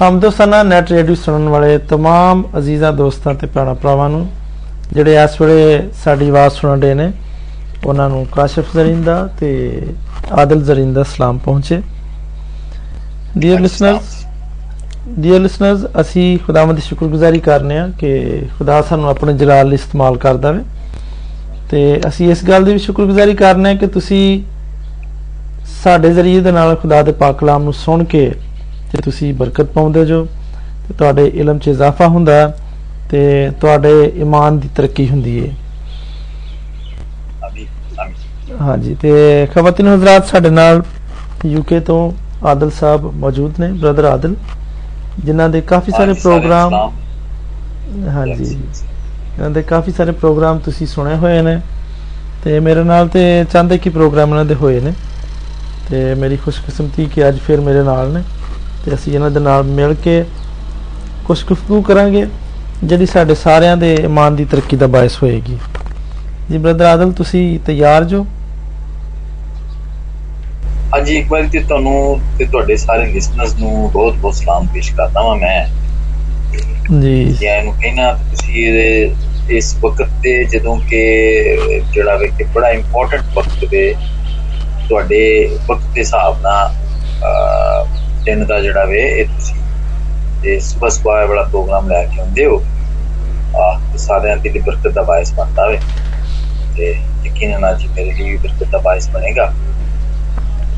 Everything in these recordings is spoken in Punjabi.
ਹਮਦੋਸਤਾਨਾ ਨੈਟ ਰੇਡੀਓ ਸੁਣਨ ਵਾਲੇ तमाम ਅਜ਼ੀਜ਼ਾਂ ਦੋਸਤਾਂ ਤੇ ਭੈਣਾਂ ਭਰਾਵਾਂ ਨੂੰ ਜਿਹੜੇ ਇਸ ਵੇਲੇ ਸਾਡੀ ਆਵਾਜ਼ ਸੁਣ ਰਹੇ ਨੇ ਉਹਨਾਂ ਨੂੰ ਕਾਸ਼ਫ ਜ਼ਰਿੰਦਾ ਤੇ ਆਦਲ ਜ਼ਰਿੰਦਾ ਸਲਾਮ ਪਹੁੰਚੇ ਡੀਅਰ ਲਿਸਨਰਸ ਡੀਅਰ ਲਿਸਨਰਸ ਅਸੀਂ ਖੁਦਾਵੰਦ ਦੀ ਸ਼ੁਕਰਗੁਜ਼ਾਰੀ ਕਰਨੇ ਆ ਕਿ ਖੁਦਾ ਸਾਨੂੰ ਆਪਣੇ ਜਲਾਲ ਲਈ ਇਸਤੇਮਾਲ ਕਰਦਾ ਵੇ ਤੇ ਅਸੀਂ ਇਸ ਗੱਲ ਦੀ ਵੀ ਸ਼ੁਕਰਗੁਜ਼ਾਰੀ ਕਰਨੇ ਆ ਕਿ ਤੁਸੀਂ ਸਾਡੇ ਜ਼ਰੀਏ ਦੇ ਨਾਲ ਖੁਦਾ ਦੇ ਪਾਕ ਕਲਾਮ ਨੂੰ ਸੁਣ ਕੇ ਤੇ ਤੁਸੀਂ ਬਰਕਤ ਪਾਉਂਦੇ ਜੋ ਤੇ ਤੁਹਾਡੇ ਇਲਮ 'ਚ ਇਜ਼ਾਫਾ ਹੁੰਦਾ ਤੇ ਤੁਹਾਡੇ ਈਮਾਨ ਦੀ ਤਰੱਕੀ ਹੁੰਦੀ ਹੈ ਹਾਂਜੀ ਤੇ ਖਵਾਤਿਨ ਹਜ਼ਰਤ ਸਾਡੇ ਨਾਲ ਯੂਕੇ ਤੋਂ ਆਦਲ ਸਾਹਿਬ ਮੌਜੂਦ ਨੇ ਬ੍ਰਦਰ ਆਦਲ ਜਿਨ੍ਹਾਂ ਦੇ ਕਾਫੀ ਸਾਰੇ ਪ੍ਰੋਗਰਾਮ ਹਾਂਜੀ। ਇਹਨਾਂ ਦੇ ਕਾਫੀ ਸਾਰੇ ਪ੍ਰੋਗਰਾਮ ਤੁਸੀਂ ਸੁਣੇ ਹੋਏ ਨੇ ਤੇ ਮੇਰੇ ਨਾਲ ਤੇ ਚੰਦ ਕੀ ਪ੍ਰੋਗਰਾਮ ਇਹਨਾਂ ਦੇ ਹੋਏ ਨੇ ਤੇ ਮੇਰੀ ਖੁਸ਼ਕਿਸਮਤੀ ਕਿ ਅੱਜ ਫਿਰ ਮੇਰੇ ਨਾਲ ਨੇ। ਤੇ ਅਸੀਂ ਇਹਨਾਂ ਦੇ ਨਾਲ ਮਿਲ ਕੇ ਕੁਝ ਗੁਫ਼ਤਗੂ ਕਰਾਂਗੇ ਜਿਹੜੀ ਸਾਡੇ ਸਾਰਿਆਂ ਦੇ ਇਮਾਨ ਦੀ ਤਰੱਕੀ ਦਾ ਬਾਇਸ ਹੋਏਗੀ। ਜੀ ਬ੍ਰਦਰ ਆਦਲ ਤੁਸੀਂ ਤਿਆਰ ਜੋ? ਹਾਂਜੀ ਇੱਕ ਵਾਰੀ ਤੇ ਤੁਹਾਨੂੰ ਤੇ ਤੁਹਾਡੇ ਸਾਰੇ ਲਿਸਨਰਸ ਨੂੰ ਬਹੁਤ ਬਹੁਤ ਸਲਾਮ ਪੇਸ਼ ਕਰਦਾ ਹਾਂ ਮੈਂ। ਜੀ। ਜੀ ਇਹਨੂੰ ਕਹਿਣਾ ਤੁਸੀਂ ਇਹਦੇ ਇਸ ਵਕਤ ਤੇ ਜਦੋਂ ਕਿ ਜਿਹੜਾ ਵੇ ਕਿ ਬੜਾ ਇੰਪੋਰਟੈਂਟ ਵਕਤ ਵੇ ਤੁਹਾਡੇ ਵਕਤ ਦੇ ਹਿਸਾਬ ਨਾਲ ਦਿਨ ਦਾ ਜਿਹੜਾ ਵੇ, ਇਹ ਤੁਸੀਂ ਤੇ ਸਵੇਰ ਸਵੇਰ ਵਾਲਾ ਪ੍ਰੋਗਰਾਮ ਲੈ ਕੇ ਆਉਂਦੇ ਹੋ। ਆ ਸਾਰਿਆਂ ਦੀ ਬਰਕਤ ਦਾ ਬਾਇਸ ਬਣਦਾ ਵੇ। ਤੇ ਯਕੀਨਨ ਅੱਜ ਮੇਰੇ ਲਈ ਵੀ ਬਰਕਤ ਦਾ ਬਾਇਸ ਬਣੇਗਾ।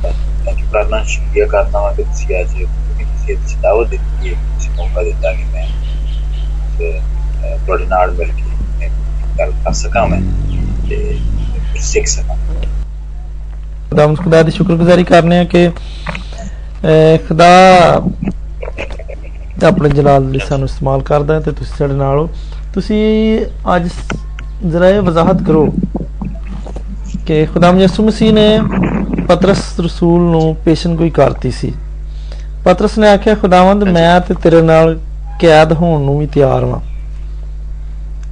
ਮੈਂ ਕੀ ਕਰਨਾ, ਸ਼ੁਕਰੀਆ ਕਰਨਾ ਵਾ ਕਿ ਤੁਸੀਂ ਅੱਜ ਤੁਸੀਂ ਇਸ ਦਾਵਤ ਦਿੱਤੀ ਹੈ ਤੁਸੀਂ ਮੌਕਾ ਦਿੱਤਾ ਕਿ ਮੈਂ ਤੁਹਾਡੇ ਨਾਲ ਮਿਲ ਕੇ ਗੱਲ ਕਰ ਸਕਾਂ ਮੈਂ, ਤੇ ਕੁਝ ਸਿੱਖ ਸਕਾਂ। ਖੁਦਾ ਖੁਦਾ ਦੀ ਸ਼ੁਕਰਗੁਜ਼ਾਰੀ ਕਰਨੇ ਆ ਕਿ ਖੁਦਾ ਆਪਣੇ ਜਲਾਲ ਲਈ ਸਾਨੂੰ ਇਸਤੇਮਾਲ ਕਰਦਾ ਤੇ ਤੁਸੀਂ ਸਾਡੇ ਨਾਲ ਹੋ। ਤੁਸੀਂ ਅੱਜ ਜ਼ਰਾ ਇਹ ਵਜ਼ਾਹਤ ਕਰੋ ਕਿ ਖੁਦਾਮ ਯਿਸੂ ਮਸੀਹ ਨੇ ਪਤਰਸ ਰਸੂਲ ਨੂੰ ਪੇਸ਼ਨ ਕੋਈ ਕਰਤੀ ਸੀ। ਪਤਰਸ ਨੇ ਆਖਿਆ ਖੁਦਾਵੰਦ ਮੈਂ ਤੇ ਤੇਰੇ ਨਾਲ ਕੈਦ ਹੋਣ ਨੂੰ ਵੀ ਤਿਆਰ ਹਾਂ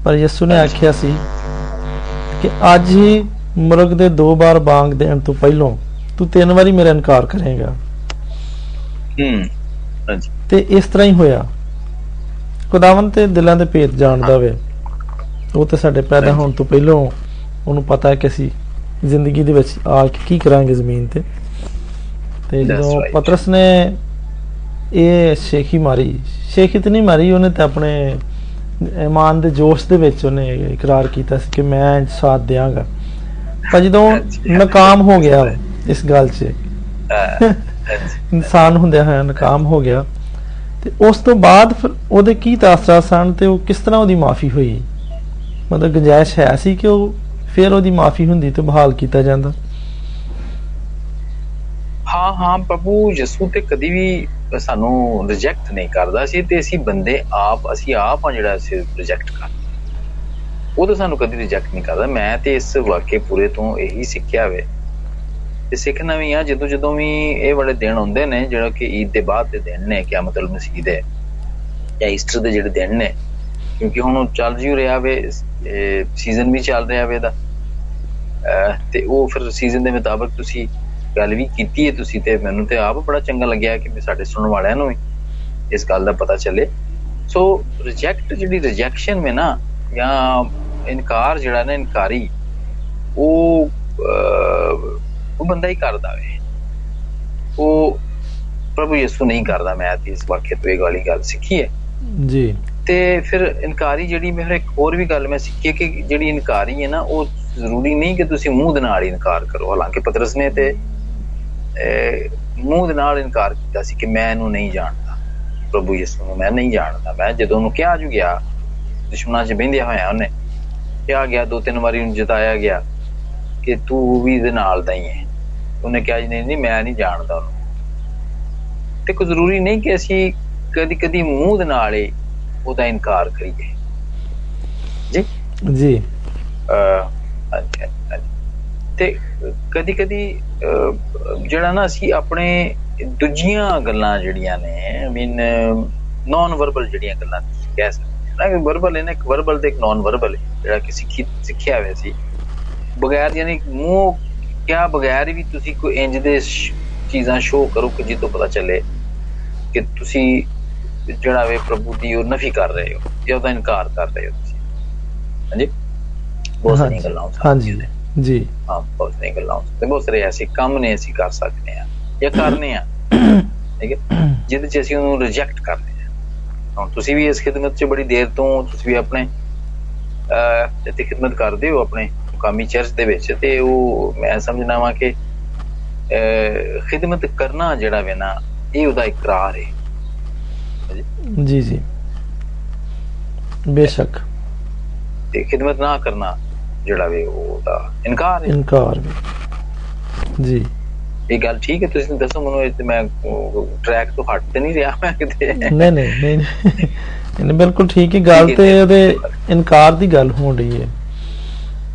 ਪਰ ਯਿਸੂ ਨੇ ਆਖਿਆ ਸੀ ਕਿ ਅੱਜ ਹੀ ਮੁਰਗ ਦੇ ਦੋ ਵਾਰ ਬਾਂਗ ਦੇਣ ਤੋਂ ਪਹਿਲਾਂ ਤੂੰ ਤਿੰਨ ਵਾਰੀ ਮੇਰਾ ਇਨਕਾਰ ਕਰੇਗਾ। ਹੂੰ ਹਾਂਜੀ। ਤੇ ਇਸ ਤਰ੍ਹਾਂ ਹੀ ਹੋਇਆ। ਖੁਦਾਵੰਦ ਤੇ ਦਿਲਾਂ ਦੇ ਭੇਤ ਜਾਣਦਾ ਵੇ। ਉਹ ਤੇ ਸਾਡੇ ਪੈਦਾ ਹੋਣ ਤੋਂ ਪਹਿਲਾਂ ਉਹਨੂੰ ਪਤਾ ਹੈ ਕਿ ਅਸੀਂ ਜ਼ਿੰਦਗੀ ਦੇ ਵਿੱਚ ਆ ਕੇ ਕੀ ਕਰਾਂਗੇ ਜ਼ਮੀਨ ਤੇ। ਤੇ ਜਦੋਂ ਪਤਰਸ ਨੇ ਇਹ ਸ਼ੇਖੀ ਮਾਰੀ ਸ਼ੇਖੀ ਤੇ ਨਹੀਂ ਮਾਰੀ ਉਹਨੇ ਤੇ ਆਪਣੇ ਇਮਾਨ ਦੇ ਜੋਸ਼ ਦੇ ਵਿੱਚ ਉਹਨੇ ਇਕਰਾਰ ਕੀਤਾ ਸੀ ਕਿ ਮੈਂ ਸਾਥ ਦਿਆਂਗਾ। ਪਰ ਜਦੋਂ ਨਾਕਾਮ ਹੋ ਗਿਆ ਇਸ ਗੱਲ 'ਚ। ਇਨਸਾਨ ਹੁੰਦਿਆਂ ਹੋਇਆ ਨਾਕਾਮ ਹੋ ਗਿਆ। ਤੇ ਉਸ ਤੋਂ ਬਾਅਦ ਫਿਰ ਉਹਦੇ ਕੀ ਤਾਸਰਾਤ ਸਨ ਤੇ ਉਹ ਕਿਸ ਤਰ੍ਹਾਂ ਉਹਦੀ ਮਾਫੀ ਹੋਈ? ਮਤਲਬ ਗੁੰਜਾਇਸ਼ ਹੈ ਸੀ ਕਿ ਉਹ ਫਿਰ ਉਹਦੀ ਮਾਫੀ ਹੁੰਦੀ ਤੇ ਬਹਾਲ ਕੀਤਾ ਜਾਂਦਾ? ਹਾਂ ਹਾਂ ਪ੍ਰਭੂ ਯਿਸੂ ਤੇ ਕਦੀ ਵੀ ਸਾਨੂੰ ਰਿਜੈਕਟ ਨਹੀਂ ਕਰਦਾ ਸੀ ਤੇ ਅਸੀਂ ਬੰਦੇ ਆਪ ਅਸੀਂ ਆਪ ਆ ਜਿਹੜਾ ਅਸੀਂ ਰਿਜੈਕਟ ਕਰਦੇ ਉਹ ਤਾਂ ਸਾਨੂੰ ਕਦੀ ਰਿਜੈਕਟ ਨਹੀਂ ਕਰਦਾ। ਮੈਂ ਤੇ ਇਸ ਵਾਕਿਏ ਪੂਰੇ ਤੋਂ ਇਹੀ ਸਿੱਖਿਆ ਵੇ। ਤੇ ਸਿੱਖਣਾ ਵੀ ਆ, ਜਦੋਂ ਜਦੋਂ ਵੀ ਇਹ ਵਾਲੇ ਦਿਨ ਹੁੰਦੇ ਨੇ, ਜਿਹੜਾ ਕਿ ਈਦ ਦੇ ਬਾਅਦ ਦੇ ਦਿਨ ਨੇ, ਕਿਆ ਮਤਲਬ ਮਸੀਹ ਦੇ, ਜਾਂ ਈਸਟਰ ਦੇ ਜਿਹੜੇ ਦਿਨ ਨੇ, ਕਿਉਂਕਿ ਹੁਣ ਚੱਲ ਜਿਉ ਰਿਹਾ ਵੇ ਸੀਜ਼ਨ ਵੀ ਚੱਲ ਰਿਹਾ ਵੇ ਦਾ ਤੇ ਉਹ ਫਿਰ ਸੀਜ਼ਨ ਦੇ ਮੁਤਾਬਕ ਤੁਸੀਂ ਗੱਲ ਵੀ ਕੀਤੀ ਹੈ ਤੁਸੀਂ ਤੇ ਮੈਨੂੰ ਤੇ ਆਪ ਬੜਾ ਚੰਗਾ ਲੱਗਿਆ ਕਿ ਸਾਡੇ ਸੁਣਨ ਵਾਲਿਆਂ ਨੂੰ ਵੀ ਇਸ ਗੱਲ ਦਾ ਪਤਾ ਚੱਲੇ। ਸੋ ਰਿਜੈਕਟ ਜਿਹੜੀ ਰਿਜੈਕਸ਼ਨ ਮੇ ਨਾ, ਜਾਂ ਇਨਕਾਰ ਜਿਹੜਾ ਨਾ ਇਨਕਾਰੀ, ਉਹ ਉਹ ਬੰਦਾ ਹੀ ਕਰਦਾ ਵੇ। ਉਹ ਪ੍ਰਭੂ ਯਿਸੂ ਨਹੀਂ ਕਰਦਾ ਮੈਂ ਇਸ ਵਾਕਿਆ ਤੋਂ ਇਹ ਵਾਲੀ ਗੱਲ ਸਿੱਖੀ ਹੈ। ਜੀ। ਤੇ ਫਿਰ ਇਨਕਾਰੀ ਜਿਹੜੀ ਮੈਂ ਇੱਕ ਹੋਰ ਵੀ ਗੱਲ ਮੈਂ ਸਿੱਖੀ ਕਿ ਜਿਹੜੀ ਇਨਕਾਰੀ ਹੈ ਨਾ ਉਹ ਜ਼ਰੂਰੀ ਨਹੀਂ ਕਿ ਤੁਸੀਂ ਮੂੰਹ ਦੇ ਨਾਲ ਇਨਕਾਰ ਕਰੋ। ਹਾਲਾਂਕਿ ਪਤਰਸ ਨੇ ਤੇ ਮੂੰਹ ਦੇ ਨਾਲ ਇਨਕਾਰ ਕੀਤਾ ਸੀ ਕਿ ਮੈਂ ਇਹਨੂੰ ਨਹੀਂ ਜਾਣਦਾ। ਪ੍ਰਭੂ ਯਿਸੂ ਨੂੰ ਮੈਂ ਨਹੀਂ ਜਾਣਦਾ। ਮੈਂ ਜਦੋਂ ਉਹਨੂੰ ਕਿਹਾ ਜੂ ਗਿਆ ਦੁਸ਼ਮਣਾਂ 'ਚ ਬਹਿੰਦਿਆ ਹੋਇਆ ਉਹਨੇ ਕਿਹਾ ਗਿਆ ਦੋ ਤਿੰਨ ਵਾਰੀ ਉਹਨੂੰ ਜਤਾਇਆ ਗਿਆ ਕਿ ਤੂੰ ਵੀ ਇਹਦੇ ਨਾਲ ਦਾ ਹੀ ਹੈ। ਉਹਨੇ ਕਿਹਾ ਜੀ ਨਹੀਂ ਨਹੀਂ ਮੈਂ ਨਹੀਂ ਜਾਣਦਾ ਉਹਨੂੰ। ਤੇ ਕੋਈ ਜ਼ਰੂਰੀ ਨਹੀਂ ਕਿ ਅਸੀਂ ਕਦੀ ਕਦੀ ਮੂੰਹ ਦੇ ਨਾਲ ਹੀ ਉਹਦਾ ਇਨਕਾਰ ਕਰੀਏ। ਜੀ? ਜੀ। ਤੇ ਕਦੀ ਕਦੀ ਜਿਹੜਾ ਨਾ ਅਸੀਂ ਆਪਣੇ ਦੂਜੀਆਂ ਗੱਲਾਂ ਜਿਹੜੀਆਂ ਨੇ ਮੀਨ ਨਾਨ ਵਰਬਲ ਜਿਹੜੀਆਂ ਗੱਲਾਂ ਕਹਿ ਸਕਦੇ ਨਾ ਕਿ ਵਰਬਲ ਹੈ ਨਾ ਇੱਕ ਵਰਬਲ ਤੇ ਇੱਕ ਨਾਨ ਵਰਬਲ ਜਿਹੜਾ ਕਿ ਸਿੱਖੀ ਸਿੱਖਿਆ ਹੋਇਆ ਸੀ। ਬਗੈਰ ਯਾਨੀ ਮੂੰਹ ਕਿਆ ਬਗੈਰ ਵੀ ਤੁਸੀਂ ਕੋਈ ਇੰਜ ਦੇ ਚੀਜ਼ਾਂ ਸ਼ੋ ਕਰੋ ਕਿ ਜਿੱਤੋਂ ਪਤਾ ਚੱਲੇ ਕਿ ਤੁਸੀਂ ਜਿਹੜਾ ਵੇ ਪ੍ਰਭੂ ਦੀ ਉਹ ਨਫੀ ਕਰ ਰਹੇ ਹੋ ਜਾਂ ਉਹਦਾ ਇਨਕਾਰ ਕਰ ਰਹੇ ਹੋ ਤੁਸੀਂ। ਹਾਂਜੀ? ਬਹੁਤ ਸਾਰੀਆਂ ਗੱਲਾਂ ਹਾਂਜੀ। ਜੀ। ਹਾਂ ਬਹੁਤ ਸਾਰੀਆਂ ਗੱਲਾਂ ਸਕਦੀਆਂ ਬਹੁਤ ਸਾਰੇ ਐਸੇ ਕੰਮ ਨੇ ਅਸੀਂ ਕਰ ਸਕਦੇ ਹਾਂ ਜਾਂ ਕਰਨੇ ਆ ਠੀਕ ਹੈ? ਜਿਹਦੇ ਚ ਅਸੀਂ ਉਹਨੂੰ ਰਿਜੈਕਟ ਕਰਦੇ ਹਾਂ। ਹੁਣ ਤੁਸੀਂ ਵੀ ਇਸ ਖਿਦਮਤ 'ਚ ਬੜੀ ਦੇਰ ਤੋਂ ਤੁਸੀਂ ਵੀ ਆਪਣੇ ਅਹ ਤੇ ਖਿਦਮਤ ਕਰਦੇ ਹੋ ਆਪਣੇ ਮੁਕਾਮੀ ਚਰਚ ਦੇ ਵਿੱਚ ਤੇ ਉਹ ਮੈਂ ਸਮਝਣਾ ਵਾਂ ਕਿ ਖਿਦਮਤ ਕਰਨਾ ਜਿਹੜਾ ਵੇ ਨਾ ਇਹ ਉਹਦਾ ਇਕਰਾਰ ਹੈ ਜੀ ਜੀ। ਬੇਸ਼ੱਕ। ਤੇ ਖਿਦਮਤ ਨਾ ਕਰਨਾ ਜਿਹੜਾ ਵੇ ਉਹ ਉਹਦਾ ਇਨਕਾਰ ਹੈ ਇਨਕਾਰ ਵੀ। ਜੀ। ਇਹ ਗੱਲ ਠੀਕ ਹੈ ਤੁਸੀਂ ਦੱਸੋ ਮੈਨੂੰ ਇਹ ਤੇ ਮੈਂ ਟਰੈਕ ਤੋਂ ਹਟ ਤੇ ਨਹੀਂ ਰਿਹਾ ਮੈਂ ਕਿਤੇ। ਨਹੀਂ ਨਹੀਂ ਨਹੀਂ ਬਿਲਕੁਲ ਠੀਕ ਹੀ ਗੱਲ ਤੇ ਉਹਦੇ ਇਨਕਾਰ ਦੀ ਗੱਲ ਹੋ ਰਹੀ ਹੈ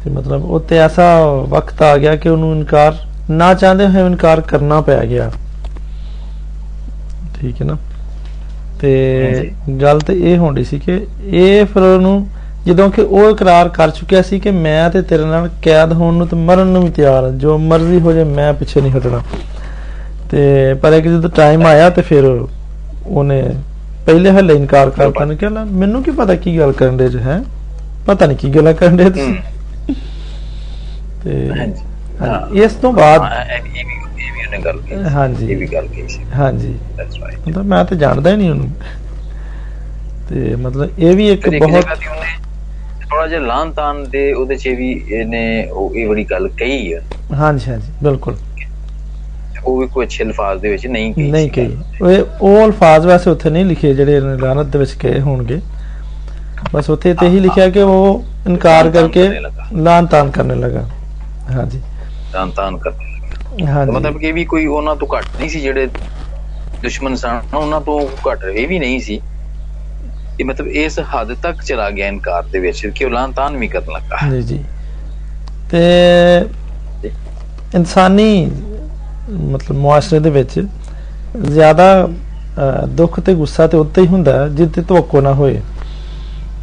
ਤੇ ਮਤਲਬ ਉਹ ਤੇ ਐਸਾ ਵਕਤ ਆ ਗਿਆ ਕਿ ਉਹਨੂੰ ਇਨਕਾਰ ਨਾ ਚਾਹੁੰਦੇ ਹੋਏ ਇਨਕਾਰ ਕਰਨਾ ਪੈ ਗਿਆ। ਠੀਕ ਹੈ ਨਾ? ਤੇ ਗੱਲ ਤੇ ਇਹ ਹੋਣੀ ਸੀ ਕਿ ਇਹ ਫਿਰ ਉਹਨੂੰ ਜਦੋਂ ਕਿ ਉਹ ਇਕਰਾਰ ਕਰ ਚੁੱਕਿਆ ਸੀ ਕਿ ਮੈਂ ਤੇ ਤੇਰੇ ਨਾਲ ਕੈਦ ਹੋਣ ਨੂੰ ਤੇ ਮਰਨ ਨੂੰ ਵੀ ਤਿਆਰ ਹਾਂ ਜੋ ਮਰਜ਼ੀ ਹੋ ਜਾਏ ਮੈਂ ਪਿੱਛੇ ਨਹੀਂ ਹਟਣਾ। ਤੇ ਪਰ ਇੱਕ ਜਦੋਂ ਟਾਈਮ ਆਇਆ ਤੇ ਫਿਰ ਉਹਨੇ ਪਹਿਲੇ ਹੱਲੇ ਇਨਕਾਰ ਕਰਤਾ ਨੇ ਕਿਹਾ ਮੈਨੂੰ ਕੀ ਪਤਾ ਕੀ ਗੱਲ ਕਰਨ ਦੇ ਚ ਹੈ? ਪਤਾ ਨਹੀਂ ਕੀ ਗੱਲਾਂ ਕਰਨ ਦੇ ਤੁਸੀਂ ਤੇ ਹਾਂਜੀ। ਇਸ ਤੋਂ ਬਾਅਦ ਇਹ ਵੀ ਇਹ ਵੀ ਉਹਨੇ ਗੱਲ ਕਹੀ ਹਾਂਜੀ। ਇਹ ਵੀ ਗੱਲ ਕਹੀ ਸੀ। ਹਾਂਜੀ। ਦੈਟਸ ਰਾਈਟ ਮਤਲਬ ਮੈਂ ਤਾਂ ਜਾਣਦਾ ਹੀ ਨਹੀਂ ਉਹਨੂੰ। ਤੇ ਮਤਲਬ ਇਹ ਵੀ ਇੱਕ ਬਹੁਤ ਥੋੜਾ ਜਿਹਾ ਲਾਂਤਾਨ ਦੇ ਉਹਦੇ 'ਚ ਵੀ ਇਹਨੇ ਉਹ ਇਹ ਬੜੀ ਗੱਲ ਕਹੀ ਹੈ ਹਾਂਜੀ ਹਾਂਜੀ ਬਿਲਕੁਲ। ਉਹ ਵੀ ਕੋਈ ਅੱਛੇ ਅਲਫਾਜ਼ ਦੇ ਵਿੱਚ ਨਹੀਂ ਕਹੀ ਨਹੀਂ ਕਹੀ। ਉਹ ਉਹ ਅਲਫਾਜ਼ ਵੈਸੇ ਉੱਥੇ ਨਹੀਂ ਲਿਖੇ ਜਿਹੜੇ ਲਾਨਤ ਦੇ ਵਿੱਚ ਕਹੇ ਹੋਣਗੇ। ਬਸ ਉੱਥੇ ਤੇ ਹੀ ਲਿਖਿਆ ਕਿ ਉਹ ਇਨਕਾਰ ਲਾਂਤਾਨ ਕਰਕੇ ਕਰਨੇ ਲੱਗਾ। ਲਾਨ ਤਾਨ ਕਰਨ ਲੱਗਾ। ਹਾਂਜੀ। ਲਾਂਤਾਨ ਕਰਨ ਲੱਗਾ ਹਾਂਜੀ। ਮਤਲਬ ਕਿ ਵੀ ਕੋਈ ਉਹਨਾਂ ਤੋਂ ਘੱਟ ਨਹੀਂ ਸੀ ਜਿਹੜੇ ਦੁਸ਼ਮਣ ਸਨ ਉਹਨਾਂ ਤੋਂ ਘੱਟ ਇਹ ਵੀ ਨਹੀਂ ਸੀ ਇਹ ਮਤਲਬ ਇਸ ਹੱਦ ਤੱਕ ਚਲਾ ਗਿਆ ਇਨਕਾਰ ਦੇ ਵਿੱਚ ਕਿ ਉਹ ਲਾਂਤਾਨ ਵੀ ਕਰਨ ਲੱਗਾ। ਜੀ ਜੀ। ਤੇ ਇਨਸਾਨੀ ਮਤਲਬ ਮੁਆਸ਼ਰੇ ਦੇ ਵਿੱਚ ਜ਼ਿਆਦਾ ਦੁੱਖ ਤੇ ਗੁੱਸਾ ਤੇ ਉੱਤੇ ਹੀ ਹੁੰਦਾ ਜਿੱਤੇ ਤਵੱਕੋ ਨਾ ਹੋਏ।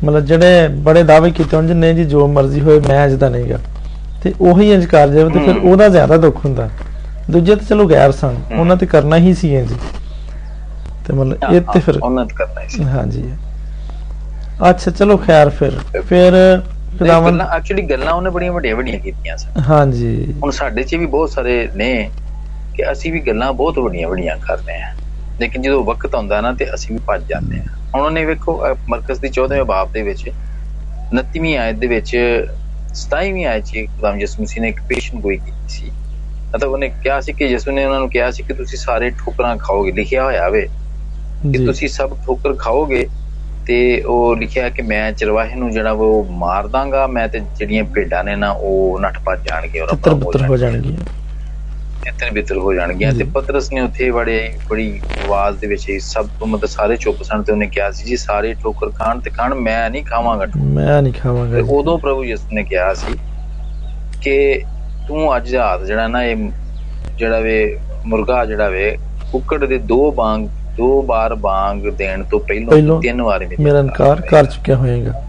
ਮਤਲਬ ਜਿਹੜੇ ਬੜੇ ਦਾਅਵੇ ਕੀਤੇ ਜੀ ਨਹੀਂ ਜੀ ਜੋ ਮਰਜ਼ੀ ਹੋਏ ਮੈਂ ਅਜਦਾ ਨਹੀਂਗਾ। ਤੇ ਉਹੀ ਇੰਜ ਕਰ ਜਾਵੇ ਤੇ ਫਿਰ। ਉਹਦਾ ਜ਼ਿਆਦਾ ਦੁੱਖ ਹੁੰਦਾ। ਦੂਜੇ ਤੇ ਚਲੋ ਗੈਰ ਸਨ। ਉਹਨਾਂ ਤੇ ਕਰਨਾ ਹੀ ਸੀ ਇੰਜ। ਤੇ ਮਤਲਬ ਇਹ ਤੇ ਫਿਰ ਉਹਨਾਂ ਤੇ ਕਰਨਾ ਹੀ ਸੀ। ਹਾਂਜੀ। ਅੱਛਾ ਚਲੋ ਖੈਰ ਫਿਰ। ਫਿਰ ਖੁਦਾਵੰਦ ਐਕਚੁਅਲੀ ਗੱਲਾਂ ਉਹਨੇ ਬੜੀਆਂ ਵੱਡੀਆਂ ਵੱਡੀਆਂ ਕੀਤੀਆਂ ਸਨ। ਹਾਂਜੀ। ਹੁਣ ਸਾਡੇ 'ਚ ਵੀ ਬਹੁਤ ਸਾਰੇ ਨੇ ਕਿ ਅਸੀਂ ਵੀ ਗੱਲਾਂ ਬਹੁਤ ਵੱਡੀਆਂ ਵੱਡੀਆਂ ਕਰਦੇ ਹਾਂ। ਲੇਕਿਨ ਜਦੋਂ ਵਕਤ ਆਉਂਦਾ ਨਾ ਤੇ ਅਸੀਂ ਵੀ ਭੱਜ ਜਾਂਦੇ ਹਾਂ। ਹੁਣ ਉਹਨੇ ਵੇਖੋ ਮਰਕਜ਼ ਦੀ 14ਵੇਂ ਬਾਬ ਦੇ ਵਿੱਚ 29ਵੀਂ ਆਇਤ ਦੇ ਵਿੱਚ 27ਵੀਂ ਆਇਤ 'ਚ ਖੁਦਾਮ ਯਿਸੂ ਮਸੀਹ ਨੇ ਇੱਕ ਪੇਸ਼ਨ ਗੋਈ ਕੀਤੀ ਸੀ ਮਤਲਬ ਉਹਨੇ ਕਿਹਾ ਸੀ ਕਿ ਯਿਸੂ ਨੇ ਉਹਨਾਂ ਨੂੰ ਕਿਹਾ ਸੀ ਕਿ ਤੁਸੀਂ ਸਾਰੇ ਠੋਕਰਾਂ ਖਾਓਗੇ ਲਿਖਿਆ ਹੋਇਆ ਵੇ ਕਿ ਤੁਸੀਂ ਸਭ ਠੋਕਰ ਖਾਓਗੇ ਤੇ ਉਹ ਲਿਖਿਆ ਕਿ ਮੈਂ ਚਰਵਾਹੇ ਨੂੰ ਜਿਹੜਾ ਉਹ ਮਾਰ ਦਾਂਗਾ ਮੈਂ ਤੇ ਜਿਹੜੀਆਂ ਭੇਡਾਂ ਨੇ ਨਾ ਉਹ ਨੱਠ ਭੱਜ ਜਾਣਗੇ ਔਰ ਬਿੱਤਰ ਹੋ ਜਾਣਗੀਆਂ ਤਿੱਤਰ ਬਿੱਤਰ ਹੋ ਜਾਣਗੀਆਂ। ਤੇ ਪਤਰਸ ਨੇ ਉੱਥੇ ਬੜੇ ਬੜੀ ਆਵਾਜ਼ ਦੇ ਵਿੱਚ ਸਭ ਤੋਂ ਮਤਲਬ ਸਾਰੇ ਚੁੱਪ ਸਨ ਤੇ ਉਹਨੇ ਕਿਹਾ ਸੀ ਜੀ ਸਾਰੇ ਠੋਕਰ ਖਾਣ ਤੇ ਖਾਣ ਮੈਂ ਨਹੀਂ ਖਾਵਾਂਗਾ। ਮੈਂ ਨਹੀਂ ਖਾਵਾਂਗਾ। ਉਦੋਂ ਪ੍ਰਭੂ ਯਿਸੂ ਨੇ ਕਿਹਾ ਸੀ ਕਿ ਤੂੰ ਅੱਜ ਰਾਤ ਜਿਹੜਾ ਨਾ ਇਹ ਜਿਹੜਾ ਵੇ ਮੁਰਗਾ ਜਿਹੜਾ ਵੇ ਕੁੱਕੜ ਦੇ ਦੋ ਬਾਂਗ ਦੋ ਬਾਰ ਬਾਂਗ ਦੇਣ ਤੋਂ ਪਹਿਲੋਂ ਤਿੰਨ ਵਾਰ ਮੇਰਾ ਇਨਕਾਰ ਕਰ ਚੁੱਕਿਆ ਹੋਏਗਾ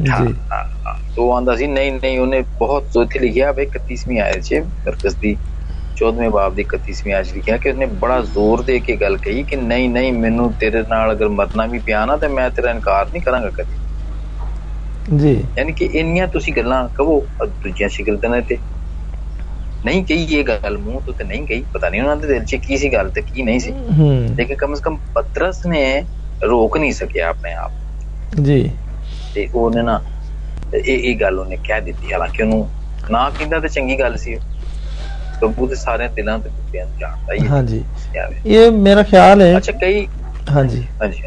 ਜੀ ਉਹ ਆਂਦਾ ਸੀ ਨਹੀਂ ਨਹੀਂ ਉਹਨੇ ਬਹੁਤ ਉੱਥੇ ਲਿਖਿਆ ਵੇ 31ਵੀਂ ਆਇਤ 'ਚ ਮਰਕਜ਼ ਦੀ 14ਵੇਂ ਬਾਬ ਦੀ 31ਵੀਂ ਆਇਤ ਲਿਖਿਆ ਕਿ ਉਹਨੇ ਬੜਾ ਜ਼ੋਰ ਦੇ ਕੇ ਗੱਲ ਕਹੀ ਕਿ ਨਹੀਂ ਨਹੀਂ ਮੈਨੂੰ ਤੇਰੇ ਨਾਲ ਅਗਰ ਮਰਨਾ ਵੀ ਪਿਆ ਨਾ ਤੇ ਮੈਂ ਤੇਰਾ ਇਨਕਾਰ ਨਹੀਂ ਕਰਾਂਗਾ ਕਦੇ। ਜੀ। ਯਾਨੀ ਕਿ ਇੰਨੀਆਂ ਤੁਸੀਂ ਗੱਲਾਂ ਕਹੋ ਦੂਜੀਆਂ ਸ਼ਿਕਲ ਨੇ ਤੇ ਨਹੀਂ ਕਹੀ ਇਹ ਗੱਲ ਮੂੰਹ ਤੋਂ ਤੇ ਨਹੀਂ ਕਹੀ ਪਤਾ ਨਹੀਂ ਉਹਨਾਂ ਦੇ ਦਿਲ 'ਚ ਕੀ ਸੀ ਗੱਲ ਤੇ ਕੀ ਨਹੀਂ ਸੀ। ਲੇਕਿਨ ਕਮ ਸੇ ਕਮ ਪਤਰਸ ਨੇ ਰੋਕ ਨਹੀਂ ਸਕਿਆ ਆਪਣੇ ਆਪ ਜੀ। ਤੇ ਉਹਨੇ ਨਾ ਇਹ ਇਹ ਗੱਲ ਉਹਨੇ ਕਹਿ ਦਿੱਤੀ ਹਾਲਾਂਕਿ ਉਹਨੂੰ ਨਾ ਕਹਿੰਦਾ ਤੇ ਚੰਗੀ ਗੱਲ ਸੀ ਪ੍ਰਭੂ ਦੇ ਸਾਰੇ ਦਿਲਾਂ ਤੇ ਕੁੱਤਿਆਂ ਨੂੰ ਜਾਣਦਾ ਹੀ। ਹਾਂਜੀ। ਇਹ ਮੇਰਾ ਖਿਆਲ ਹੈ। ਅੱਛਾ ਕਈ ਹਾਂਜੀ। ਹਾਂਜੀ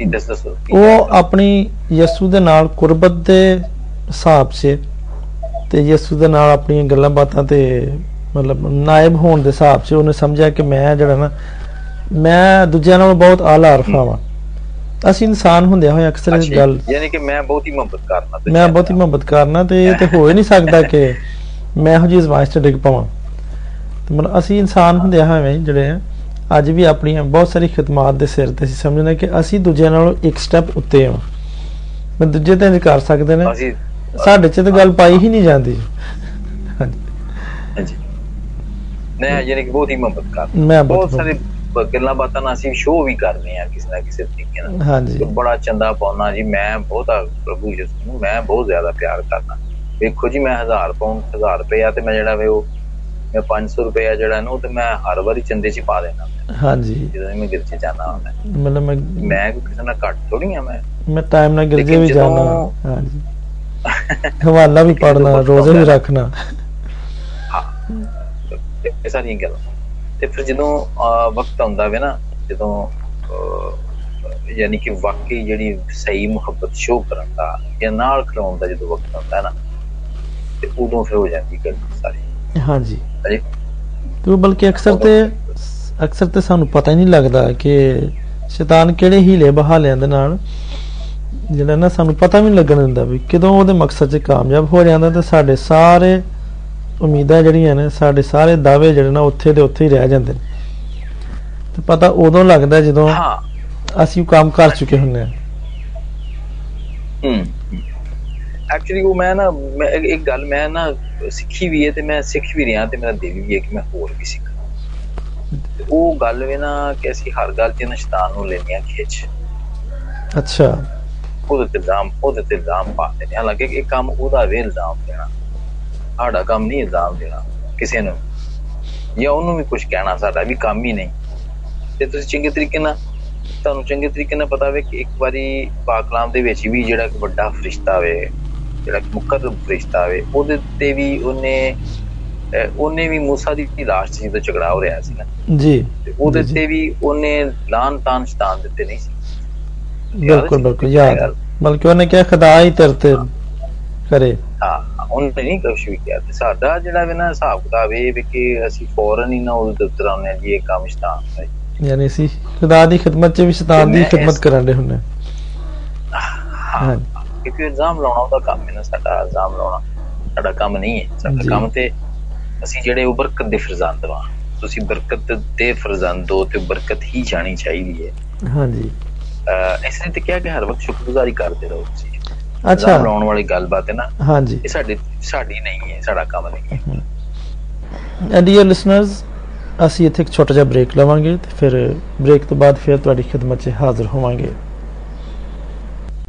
ਇਹ ਦੱਸ ਦੱਸੋ ਉਹ ਆਪਣੀ ਯਿਸੂ ਦੇ ਨਾਲ ਕੁਰਬਤ ਦੇ ਹਿਸਾਬ 'ਚ ਤੇ ਯਿਸੂ ਦੇ ਨਾਲ ਆਪਣੀਆਂ ਗੱਲਾਂ ਬਾਤਾਂ ਤੇ ਮਤਲਬ ਨਾਇਬ ਹੋਣ ਦੇ ਹਿਸਾਬ 'ਚ ਉਹਨੇ ਸਮਝਿਆ ਕਿ ਮੈਂ ਜਿਹੜਾ ਨਾ ਮੈਂ ਦੂਜਿਆਂ ਨਾਲੋਂ ਬਹੁਤ ਆਲਾ ਅਰਫਾ ਵਾਂ। ਅਸੀਂ ਇਨਸਾਨ ਹੁੰਦਿਆਂ ਹੋਏ ਅਕਸਰ ਅੱਛਾ, ਗੱਲ ਯਾਨੀ ਕਿ ਮੈਂ ਬਹੁਤ ਹੀ ਮੁਹੱਬਤ ਕਰਨਾ ਤੇ ਮੈਂ ਬਹੁਤੀ ਮੁਹੱਬਤ ਕਰਨਾ ਤੇ ਇਹ ਤੇ ਹੋ ਹੀ ਨਹੀਂ ਸਕਦਾ ਕਿ ਮੈਂ ਇਹੋ ਜਿਹੀ ਜ਼ਮਾਇਸ਼ 'ਚ ਡਿੱਗ ਪਵਾਂ। ਤੇ ਮਤਲਬ ਅਸੀਂ ਇਨਸਾਨ ਹੁੰਦਿਆਂ ਹੋਏ ਜਿਹੜੇ ਆ ਅੱਜ ਵੀ ਆਪਣੀਆਂ ਬਹੁਤ ਸਾਰੀ ਖਿਦਮਾਤ ਦੇ ਸਿਰ ਤੇ ਅਸੀਂ ਸਮਝਦੇ ਕਿ ਅਸੀਂ ਦੂਜਿਆਂ ਨਾਲੋਂ ਇੱਕ ਸਟੈਪ ਉੱਤੇ ਹਾਂ ਮੈਂ ਦੂਜੇ ਤੇ ਕਰ ਸਕਦੇ ਨੇ। ਸਾਡੇ 'ਚ ਤਾਂ ਗੱਲ ਪਾਈ ਹੀ ਨਹੀਂ ਜਾਂਦੀ। ਹਾਂਜੀ। ਹਾਂਜੀ। ਮੈਂ ਯਾਨੀ ਕਿ ਬਹੁਤ ਹੀ ਮੁਹੱਬਤ ਕਰਦਾ ਮੈਂ ਬਹੁਤ ਸਾਰੇ ਗੱਲਾਂ ਬਾਤਾਂ ਨਾਲ ਅਸੀਂ ਸ਼ੋਅ ਵੀ ਕਰਦੇ ਆ ਕਿਸੇ ਨਾ ਕਿਸੇ ਤਰੀਕੇ ਨਾਲ। ਹਾਂਜੀ। ਬੜਾ ਚੰਦਾ ਪਾਉਣਾ ਜੀ ਮੈਂ ਬਹੁਤਾ ਪ੍ਰਭੂ ਯਿਸੂ ਨੂੰ ਮੈਂ ਬਹੁਤ ਜ਼ਿਆਦਾ ਪਿਆਰ ਕਰਦਾ। ਵੇਖੋ ਜੀ ਮੈਂ 1000 ਪਾਉਂਡ 1000 ਰੁਪਇਆ ਤੇ ਮੈਂ ਜਿਹੜਾ ਵੇ ਉਹ ਮੈਂ 500 ਰੁਪਇਆ ਜਿਹੜਾ ਨੂੰ ਤੇ ਮੈਂ ਹਰ ਵਾਰੀ ਚੰਦੇ ਚ ਪਾ ਦੇਣਾ ਹਾਂਜੀ। ਜਦੋਂ ਮੈਂ ਗਿਰਜੇ ਜਾਣਾ ਹੁੰਦਾ ਮਤਲਬ ਮੈਂ ਮੈਂ ਕਿਸੇ ਨਾਲ ਘੱਟ ਥੋੜੀ ਆ ਮੈਂ। ਮੈਂ ਟਾਈਮ ਨਾਲ ਗਿਰਜੇ ਵੀ ਜਾਣਾ ਹਾਂਜੀ। ਹਵਾਲਾ ਵੀ ਪੜਨਾ ਰੋਜ਼ੇ ਵੀ ਰੱਖਣਾ। ਹਾਂ। ਇਹ ਸਾਰੀਆਂ ਗੱਲਾਂ। ਤੇ ਫਿਰ ਜਦੋਂ ਵਕਤ ਆਉਂਦਾ ਵੇ ਨਾ ਜਦੋਂ ਯਾਨੀ ਕਿ ਵਾਕਈ ਜਿਹੜੀ ਸਹੀ ਮੁਹੱਬਤ ਸ਼ੋਅ ਕਰਨ ਦਾ ਜਾਂ ਨਾਲ ਖਲੋਣ ਦਾ ਜਦੋਂ ਵਕਤ ਆਉਂਦਾ ਨਾ ਤੇ ਉਦੋਂ ਫਿਰ ਹੋ ਜਾਂਦੀ ਗੱਲ ਸਾਰੀ। ਹਾਂਜੀ। ਤੇ ਬਲਕਿ ਅਕਸਰ ਤੇ ਅਕਸਰ ਤੇ ਸਾਨੂੰ ਪਤਾ ਹੀ ਨਹੀਂ ਲੱਗਦਾ ਕਿ ਸ਼ੈਤਾਨ ਕਿਹੜੇ ਹੀਲੇ ਬਹਾਲਿਆਂ ਦੇ ਨਾਲ ਜਿਹੜਾ ਨਾ ਸਾਨੂੰ ਪਤਾ ਵੀ ਨਹੀਂ ਲੱਗਣ ਦਿੰਦਾ ਵੀ ਕਦੋਂ ਉਹਦੇ ਮਕਸਦ 'ਚ ਕਾਮਯਾਬ ਹੋ ਜਾਂਦਾ ਤੇ ਸਾਡੇ ਸਾਰੇ ਉਮੀਦਾਂ ਜਿਹੜੀਆਂ ਨੇ ਸਾਡੇ ਸਾਰੇ ਦਾਅਵੇ ਜਿਹੜੇ ਨਾ ਉੱਥੇ ਦੇ ਉੱਥੇ ਹੀ ਰਹਿ ਜਾਂਦੇ ਨੇ। ਤੇ ਪਤਾ ਉਦੋਂ ਲੱਗਦਾ ਜਦੋਂ ਹਾਂ। ਅਸੀਂ ਉਹ ਕੰਮ ਕਰ ਚੁੱਕੇ ਹੁੰਦੇ ਹਾਂ। ਹੂੰ। ਐਕਚੁਅਲੀ ਉਹ ਮੈਂ ਨਾ ਮੈਂ ਇੱਕ ਗੱਲ ਮੈਂ ਨਾ ਸਿੱਖੀ ਵੀ ਹੈ ਤੇ ਮੈਂ ਸਿੱਖ ਵੀ ਰਿਹਾ ਤੇ ਮੇਰਾ ਦਿਲ ਵੀ ਹੈ ਕਿ ਮੈਂ ਹੋਰ ਵੀ ਸਿੱਖਾਂ। ਤੇ ਉਹ ਗੱਲ ਵੇ ਨਾ ਕਿ ਅਸੀਂ ਹਰ ਗੱਲ 'ਚ ਨਾ ਸ਼ੈਤਾਨ ਨੂੰ ਹਾਂ ਖਿੱਚ। ਅੱਛਾ। ਉਹਦੇ ਤੇ ਇਲਜ਼ਾਮ ਉਹਦੇ ਤੇ ਇਲਜ਼ਾਮ ਪਾਉਂਦੇ ਨੇ। ਹਾਲਾਂਕਿ ਇਹ ਕੰਮ ਉਹਦਾ ਵੇ ਇਲਜ਼ਾਮ ਦੇਣਾ। ਸਾਡਾ ਕੰਮ ਨਹੀਂ ਇਲਜ਼ਾਮ ਦੇਣਾ ਕਿਸੇ ਨੂੰ। ਜਾਂ ਉਹਨੂੰ ਵੀ ਕੁਝ ਕਹਿਣਾ ਸਾਡਾ ਵੀ ਕੰਮ ਹੀ ਨਹੀਂ। ਤੇ ਤੁਸੀਂ ਚੰਗੇ ਤਰੀਕੇ ਨਾਲ ਤੁਹਾਨੂੰ ਚੰਗੇ ਤਰੀਕੇ ਨਾਲ ਪਤਾ ਵੇ ਕਿ ਇੱਕ ਵਾਰੀ ਪਾਕਲਾਮ ਦੇ ਵਿੱਚ ਵੀ ਜਿਹੜਾ ਇੱਕ ਵੱਡਾ ਫਰਿਸ਼ਤਾ ਵੇ ਜਿਹੜਾ ਮੁਕਰਮ ਫਰਿਸ਼ਤਾ ਵੇ ਉਹਦੇ ਤੇ ਵੀ ਉਹਨੇ ਉਹਨੇ ਵੀ ਮੂਸਾ ਦੀ ਲਾਸ਼ 'ਚ ਜਦੋਂ ਝਗੜਾ ਹੋ ਰਿਹਾ ਸੀ ਨਾ। ਜੀ। ਤੇ ਉਹਦੇ। ਤੇ ਵੀ ਉਹਨੇ ਲਾਨ ਤਾਨ ਸ਼ਤਾਨ ਦਿੱਤੇ ਨਹੀਂ ਸੀ। ਬਿਲਕੁਲ ਬਿਲਕੁਲ ਯਾਦ। ਬਲਕਿ ਉਹਨੇ ਕਿਹਾ ਖੁਦਾ ਹੀ ਤੇਰੇ ਤੇ ਕਰੇ। ਹਾਂ। ਉਹਨੇ ਨਹੀਂ ਕੁਛ ਵੀ ਕਿਹਾ ਤੇ ਸਾਡਾ ਜਿਹੜਾ ਵੀ ਨਾ ਹਿਸਾਬ ਕਿਤਾਬ ਇਹ ਵੀ ਕਿ ਅਸੀਂ ਫੌਰਨ ਹੀ ਨਾ ਉਹ ਦਫ਼ਤਰ ਆਉਂਦੇ ਹਾਂ ਜੀ ਇਹ ਕੰਮ ਸ਼ਤਾਨ ਹੈ ਯਾਨੀ ਅਸੀਂ ਖੁਦਾ ਦੀ ਖਿਦਮਤ 'ਚ ਵੀ ਸ਼ੈਤਾਨ ਦੀ ਇਸ- ਕਰਨ ਦੇ ਹੁੰਦੇ ਹਾਂ। ਕਿਉਂਕਿ ਇਲਜ਼ਾਮ ਲਾਉਣਾ ਉਹਦਾ ਕੰਮ ਹੈ ਨਾ ਸਾਡਾ ਇਲਜ਼ਾਮ ਲਾਉਣਾ। ਸਾਡਾ ਕੰਮ ਨਹੀਂ ਹੈ ਸਾਡਾ। ਕੰਮ ਤੇ ਅਸੀਂ ਜਿਹੜੇ ਉਹ ਬਰਕਤ ਦੇ ਫਰਜ਼ੰਦ ਵਾਂ। ਤੁਸੀਂ ਬਰਕਤ ਦੇ ਫਰਜ਼ੰਦ ਹੋ ਤੇ ਬਰਕਤ ਹੀ ਜਾਣੀ ਚਾਹੀਦੀ ਹੈ। ਹਾਂਜੀ। ਇਸ ਲਈ ਤੇ ਕਿਹਾ ਕਿ ਹਰ ਵਕਤ ਸ਼ੁਕਰਗੁਜ਼ਾਰੀ ਕਰਦੇ ਰਹੋ ਤੁਸੀਂ। ਅੱਛਾ। ਲਾਉਣ ਵਾਲੀ ਗੱਲਬਾਤ ਹੈ ਨਾ ਹਾਂਜੀ। ਇਹ ਸਾਡੇ ਸਾਡੀ ਨਹੀਂ ਹੈ ਸਾਡਾ ਕੰਮ ਨਹੀਂ ਹੈ। ਡੀਅਰ ਲਿਸਨਰਸ ਅਸੀਂ ਇੱਥੇ ਇੱਕ ਛੋਟਾ ਜਿਹਾ ਬ੍ਰੇਕ ਲਵਾਂਗੇ ਤੇ ਫਿਰ ਬ੍ਰੇਕ ਤੋਂ ਬਾਅਦ ਫਿਰ ਤੁਹਾਡੀ ਖਿਦਮਤ 'ਚ ਹਾਜ਼ਰ ਹੋਵਾਂਗੇ।